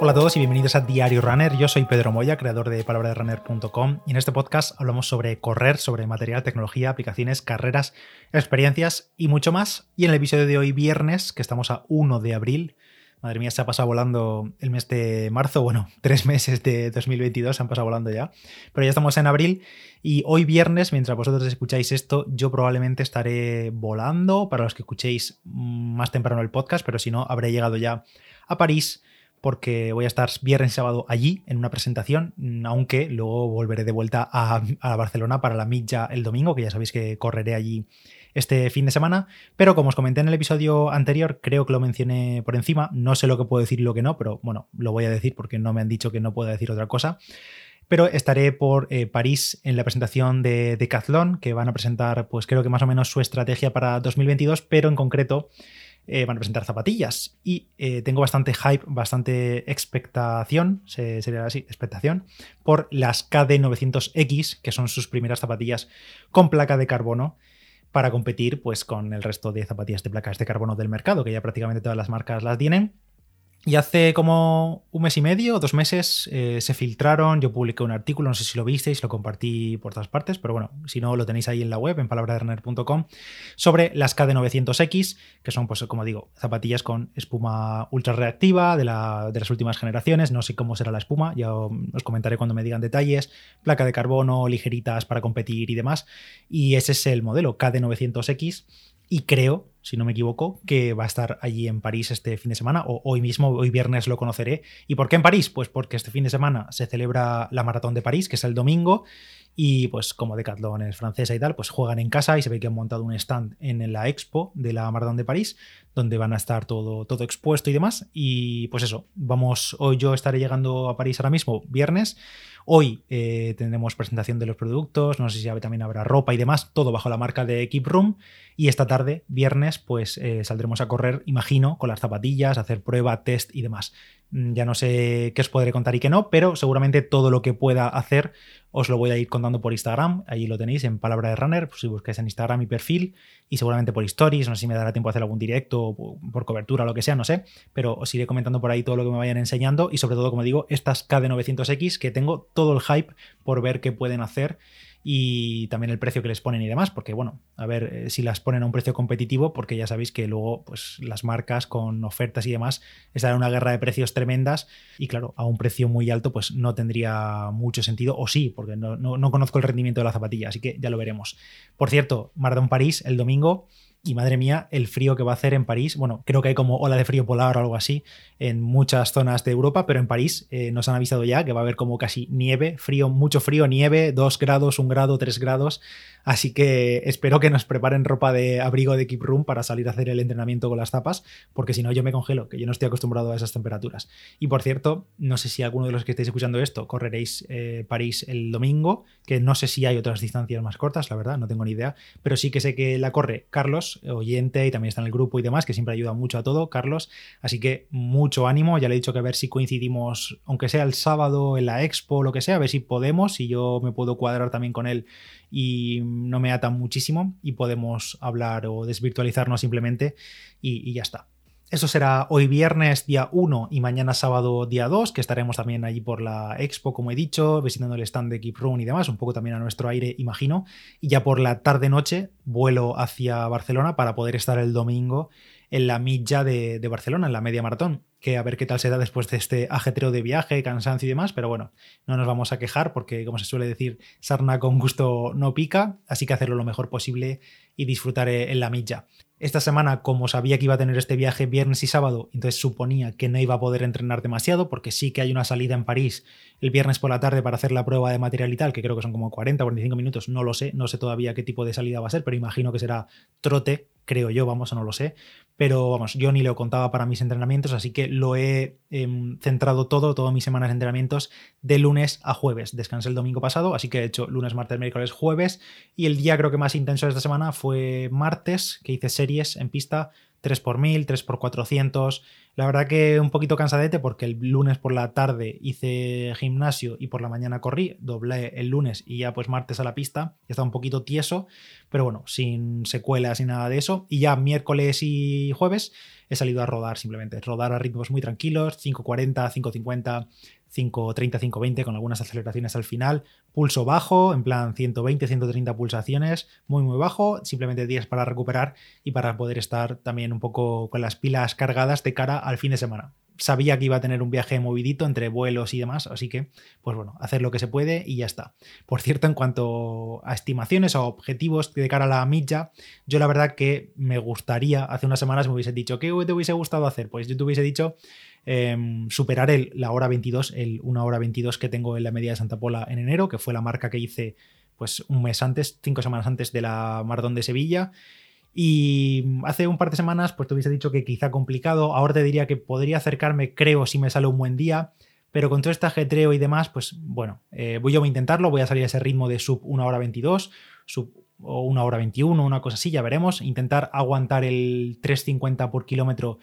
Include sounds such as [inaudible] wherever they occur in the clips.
Hola a todos y bienvenidos a Diario Runner. Yo soy Pedro Moya, creador de palabraderunner.com y en este podcast hablamos sobre correr, sobre material, tecnología, aplicaciones, carreras, experiencias y mucho más. Y en el episodio de hoy, viernes, que estamos a 1 de abril, madre mía, se ha pasado volando el mes de marzo, bueno, [laughs] tres meses de 2022 se han pasado volando ya, pero ya estamos en abril y hoy viernes, mientras vosotros escucháis esto, yo probablemente estaré volando, para los que escuchéis más temprano el podcast, pero si no, habré llegado ya a París porque voy a estar viernes y sábado allí en una presentación, aunque luego volveré de vuelta a, Barcelona para la milla el domingo, que ya sabéis que correré allí este fin de semana. Pero como os comenté en el episodio anterior, creo que lo mencioné por encima, no sé lo que puedo decir y lo que no, pero bueno, lo voy a decir porque no me han dicho que no puedo decir otra cosa. Pero estaré por eh, París en la presentación de Decathlon, que van a presentar, pues creo que más o menos su estrategia para 2022, pero en concreto eh, van a presentar zapatillas y eh, tengo bastante hype, bastante expectación, sería así, expectación, por las KD900X, que son sus primeras zapatillas con placa de carbono para competir pues, con el resto de zapatillas de placas de carbono del mercado, que ya prácticamente todas las marcas las tienen. Y hace como un mes y medio o dos meses eh, se filtraron, yo publiqué un artículo, no sé si lo visteis, lo compartí por todas partes, pero bueno, si no lo tenéis ahí en la web, en palabraderner.com, sobre las KD900X, que son, pues como digo, zapatillas con espuma ultra reactiva de, de las últimas generaciones, no sé cómo será la espuma, ya os comentaré cuando me digan detalles, placa de carbono, ligeritas para competir y demás, y ese es el modelo KD900X y creo, si no me equivoco, que va a estar allí en París este fin de semana, o hoy mismo, hoy viernes lo conoceré. ¿Y por qué en París? Pues porque este fin de semana se celebra la Maratón de París, que es el domingo, y pues como Decathlon es francesa y tal, pues juegan en casa y se ve que han montado un stand en la expo de la Maratón de París, donde van a estar todo, todo expuesto y demás. Y pues eso, vamos, hoy yo estaré llegando a París ahora mismo, viernes. Hoy eh, tendremos presentación de los productos, no sé si también habrá ropa y demás, todo bajo la marca de Keep Room. Y esta tarde, viernes, pues eh, saldremos a correr, imagino, con las zapatillas, hacer prueba, test y demás. Mm, ya no sé qué os podré contar y qué no, pero seguramente todo lo que pueda hacer os lo voy a ir contando por Instagram. Ahí lo tenéis en Palabra de Runner, pues si buscáis en Instagram mi perfil y seguramente por stories. No sé si me dará tiempo a hacer algún directo por cobertura o lo que sea, no sé, pero os iré comentando por ahí todo lo que me vayan enseñando y sobre todo, como digo, estas KD900X que tengo todo el hype por ver qué pueden hacer y también el precio que les ponen y demás, porque bueno, a ver eh, si las ponen a un precio competitivo, porque ya sabéis que luego pues las marcas con ofertas y demás están en una guerra de precios tremendas y claro, a un precio muy alto pues no tendría mucho sentido, o sí, porque no, no conozco el rendimiento de la zapatilla, así que ya lo veremos. Por cierto, Mardón París el domingo y madre mía, el frío que va a hacer en París. Bueno, creo que hay como ola de frío polar o algo así en muchas zonas de Europa, pero en París eh, nos han avisado ya que va a haber como casi nieve, frío, mucho frío, nieve, 2 grados, 1 grado, 3 grados. Así que espero que nos preparen ropa de abrigo de Keep Room para salir a hacer el entrenamiento con las tapas, porque si no yo me congelo, que yo no estoy acostumbrado a esas temperaturas. Y por cierto, no sé si alguno de los que estáis escuchando esto correréis eh, París el domingo, que no sé si hay otras distancias más cortas, la verdad, no tengo ni idea, pero sí que sé que la corre Carlos, oyente, y también está en el grupo y demás, que siempre ayuda mucho a todo, Carlos. Así que mucho ánimo, ya le he dicho que a ver si coincidimos, aunque sea el sábado en la expo o lo que sea, a ver si podemos, y yo me puedo cuadrar también con él y no me atan muchísimo y podemos hablar o desvirtualizarnos simplemente y, ya está. Eso será hoy viernes día 1 y mañana sábado día 2, que estaremos también allí por la expo, como he dicho, visitando el stand de Keep Room y demás, un poco también a nuestro aire, imagino. Y ya por la tarde-noche vuelo hacia Barcelona para poder estar el domingo en la milla de, de Barcelona, en la media maratón que a ver qué tal se da después de este ajetreo de viaje, cansancio y demás, pero bueno, no nos vamos a quejar porque, como se suele decir, sarna con gusto no pica, así que hacerlo lo mejor posible y disfrutar en la milla. Esta semana, como sabía que iba a tener este viaje viernes y sábado, entonces suponía que no iba a poder entrenar demasiado, porque sí que hay una salida en París el viernes por la tarde para hacer la prueba de material y tal, que creo que son como 40 o 45 minutos, no lo sé, no sé todavía qué tipo de salida va a ser, pero imagino que será trote, creo yo, vamos, no lo sé pero vamos, yo ni lo contaba para mis entrenamientos, así que lo he em, centrado todo, todas mis semanas de entrenamientos, de lunes a jueves. Descansé el domingo pasado, así que he hecho lunes, martes, miércoles, jueves, y el día creo que más intenso de esta semana fue martes, que hice series en pista 3x1000, 3x400, la verdad que un poquito cansadete porque el lunes por la tarde hice gimnasio y por la mañana corrí, doblé el lunes y ya pues martes a la pista, estaba un poquito tieso, pero bueno, sin secuelas ni nada de eso. Y ya miércoles y jueves he salido a rodar simplemente, rodar a ritmos muy tranquilos, 5.40, 5.50, 5.30, 5.20 con algunas aceleraciones al final, pulso bajo, en plan 120, 130 pulsaciones, muy muy bajo, simplemente días para recuperar y para poder estar también un poco con las pilas cargadas de cara al fin de semana sabía que iba a tener un viaje movidito entre vuelos y demás, así que, pues bueno, hacer lo que se puede y ya está. Por cierto, en cuanto a estimaciones o objetivos de cara a la milla, yo la verdad que me gustaría, hace unas semanas me hubiese dicho, ¿qué te hubiese gustado hacer? Pues yo te hubiese dicho em, superar el, la hora 22, el 1 hora 22 que tengo en la media de Santa Pola en enero, que fue la marca que hice pues un mes antes, cinco semanas antes de la maratón de Sevilla. Y hace un par de semanas, pues te hubiese dicho que quizá complicado. Ahora te diría que podría acercarme, creo, si me sale un buen día. Pero con todo este ajetreo y demás, pues bueno, eh, voy yo a intentarlo. Voy a salir a ese ritmo de sub 1 hora 22, sub o 1 hora 21, una cosa así, ya veremos. Intentar aguantar el 350 por kilómetro.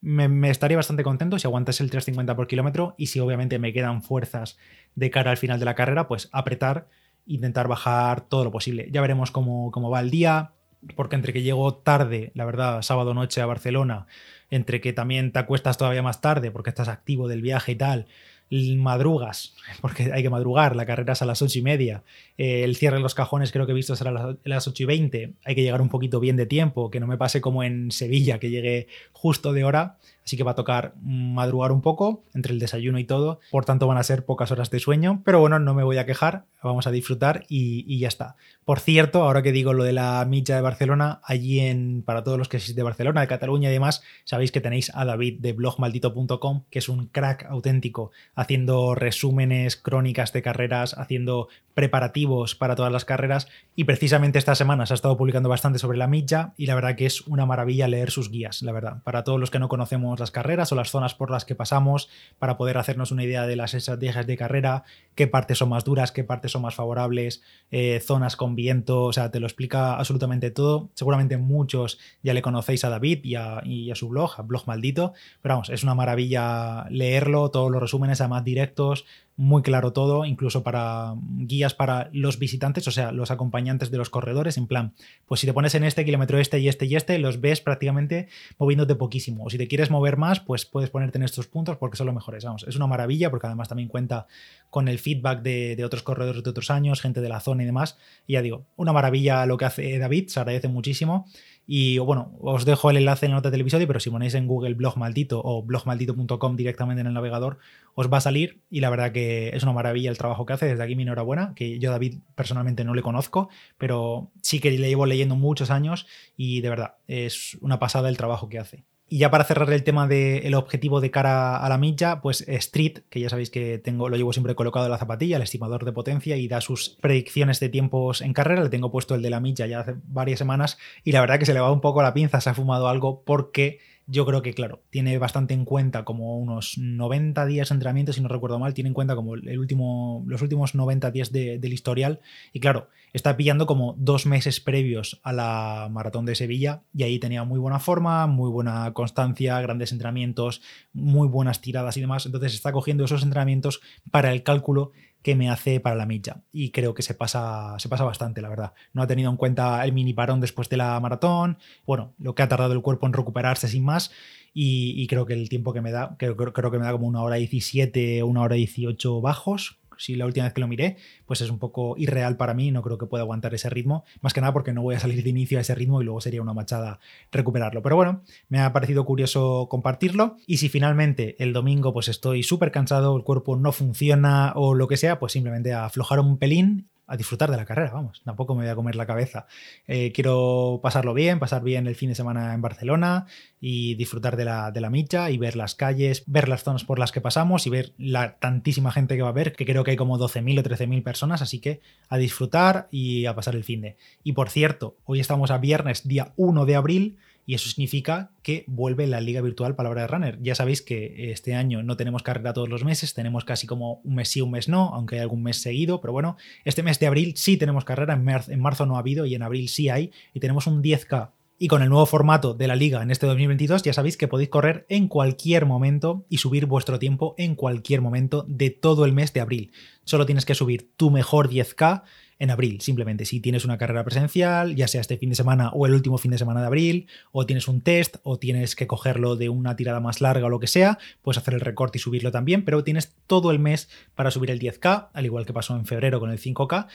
Me, estaría bastante contento si aguantas el 350 por kilómetro y si obviamente me quedan fuerzas de cara al final de la carrera, pues apretar, intentar bajar todo lo posible. Ya veremos cómo, cómo va el día porque entre que llego tarde, la verdad, sábado noche a Barcelona, entre que también te acuestas todavía más tarde porque estás activo del viaje y tal, madrugas, [laughs] porque hay que madrugar, la carrera es a las ocho y media, eh, el cierre de los cajones creo que he visto será a las ocho y veinte, hay que llegar un poquito bien de tiempo, que no me pase como en Sevilla, que llegue justo de hora, así que va a tocar madrugar un poco entre el desayuno y todo, por tanto van a ser pocas horas de sueño, pero bueno, no me voy a quejar, vamos a disfrutar y, ya está. Por cierto, ahora que digo lo de la milla de Barcelona, allí en, para todos los que sois de Barcelona, de Cataluña y demás, sabéis que tenéis a David de blogmaldito.com, que es un crack auténtico, haciendo resúmenes, crónicas de carreras, haciendo preparativos para todas las carreras. Y precisamente esta semana se ha estado publicando bastante sobre la milla y la verdad que es una maravilla leer sus guías, la verdad, para todos los que no conocemos las carreras o las zonas por las que pasamos para poder hacernos una idea de las estrategias de carrera, qué partes son más duras, qué partes son más favorables, eh, zonas con viento, o sea, te lo explica absolutamente todo. Seguramente muchos ya le conocéis a David y a, y a su blog, a Blog Maldito, pero vamos, es una maravilla leerlo, todos los resúmenes además directos, muy claro todo, incluso para guías para los visitantes, o sea, los acompañantes de los corredores, en plan, pues si te pones en este kilómetro este y este y este, los ves prácticamente moviéndote poquísimo. O si te quieres mover más, pues puedes ponerte en estos puntos porque son los mejores. Vamos, es una maravilla porque además también cuenta con el feedback de, otros corredores de otros años, gente de la zona y demás. Ya digo, una maravilla lo que hace David, se agradece muchísimo. Y bueno, os dejo el enlace en la nota del episodio, pero si ponéis en Google blog maldito o blogmaldito.com directamente en el navegador, os va a salir. Y la verdad que es una maravilla el trabajo que hace. Desde aquí mi enhorabuena, que yo David personalmente no le conozco, pero sí que le llevo leyendo muchos años y de verdad es una pasada el trabajo que hace. Y ya para cerrar el tema del objetivo de cara a la milla, pues Street, que ya sabéis que tengo, lo llevo siempre colocado en la zapatilla, el estimador de potencia y da sus predicciones de tiempos en carrera. Le tengo puesto el de la milla ya hace varias semanas y la verdad que se le va un poco la pinza, se ha fumado algo porque yo creo que, claro, tiene bastante en cuenta como unos 90 días de entrenamiento, si no recuerdo mal, tiene en cuenta como el último, los últimos 90 días del historial. Y claro, está pillando como dos meses previos a la maratón de Sevilla y ahí tenía muy buena forma, muy buena constancia, grandes entrenamientos, muy buenas tiradas y demás. Entonces está cogiendo esos entrenamientos para el cálculo que me hace para la milla. Y creo que se pasa, se pasa bastante, la verdad. No ha tenido en cuenta el mini parón después de la maratón, bueno, lo que ha tardado el cuerpo en recuperarse sin más. Y, creo que el tiempo que me da, creo, creo que me da como una hora 17, una hora 18 bajos, si la última vez que lo miré, pues es un poco irreal para mí, no creo que pueda aguantar ese ritmo, más que nada porque no voy a salir de inicio a ese ritmo y luego sería una machada recuperarlo. Pero bueno, me ha parecido curioso compartirlo y si finalmente el domingo pues estoy súper cansado, el cuerpo no funciona o lo que sea, pues simplemente aflojar un pelín a disfrutar de la carrera, vamos, tampoco me voy a comer la cabeza. Eh, quiero pasarlo bien, pasar bien el fin de semana en Barcelona y disfrutar de la, de la micha y ver las calles, ver las zonas por las que pasamos y ver la tantísima gente que va a ver, que creo que hay como 12.000 o 13.000 personas, así que a disfrutar y a pasar el fin de. Y por cierto, hoy estamos a viernes, día 1 de abril, y eso significa que vuelve la Liga Virtual Palabra de Runner. Ya sabéis que este año no tenemos carrera todos los meses, tenemos casi como un mes sí, un mes no, aunque hay algún mes seguido, pero bueno, este mes de abril sí tenemos carrera, en marzo, no ha habido y en abril sí hay, y tenemos un 10K Y con el nuevo formato de la liga en este 2022 ya sabéis que podéis correr en cualquier momento y subir vuestro tiempo en cualquier momento de todo el mes de abril. Solo tienes que subir tu mejor 10K en abril. Simplemente si tienes una carrera presencial, ya sea este fin de semana o el último fin de semana de abril, o tienes un test, o tienes que cogerlo de una tirada más larga o lo que sea, puedes hacer el recorte y subirlo también, pero tienes todo el mes para subir el 10K, al igual que pasó en febrero con el 5K.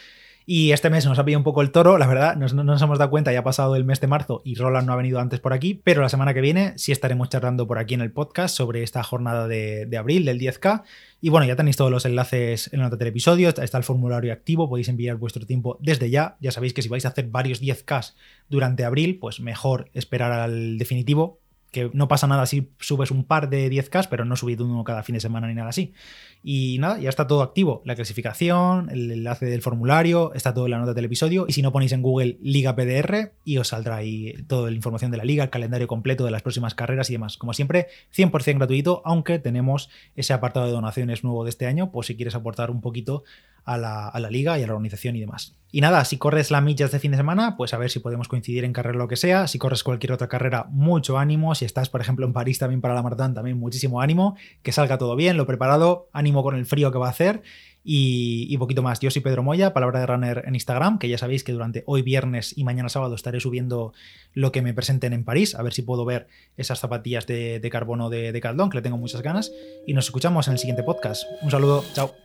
Y este mes nos ha pillado un poco el toro, la verdad, no nos hemos dado cuenta, ya ha pasado el mes de marzo y Roland no ha venido antes por aquí, pero la semana que viene sí estaremos charlando por aquí en el podcast sobre esta jornada de, de abril del 10K. Y bueno, ya tenéis todos los enlaces en la nota del episodio, está el formulario activo, podéis enviar vuestro tiempo desde ya. Ya sabéis que si vais a hacer varios 10K durante abril, pues mejor esperar al definitivo, que no pasa nada si subes un par de 10K, pero no subid uno cada fin de semana ni nada así. Y nada, ya está todo activo. La clasificación, el enlace del formulario, está todo en la nota del episodio. Y si no ponéis en Google Liga PDR y os saldrá ahí toda la información de la liga, el calendario completo de las próximas carreras y demás. Como siempre, 100% gratuito, aunque tenemos ese apartado de donaciones nuevo de este año, pues si quieres aportar un poquito a la, liga y a la organización y demás. Y nada, si corres la millas de fin de semana, pues a ver si podemos coincidir en carrera lo que sea. Si corres cualquier otra carrera, mucho ánimo. Si estás, por ejemplo, en París también para la maratón, también muchísimo ánimo. Que salga todo bien, lo preparado, ánimo con el frío que va a hacer. Y, poquito más. Yo soy Pedro Moya, palabra de runner en Instagram, que ya sabéis que durante hoy viernes y mañana sábado estaré subiendo lo que me presenten en París, a ver si puedo ver esas zapatillas de, de carbono de, de Caldón, que le tengo muchas ganas. Y nos escuchamos en el siguiente podcast. Un saludo, chao.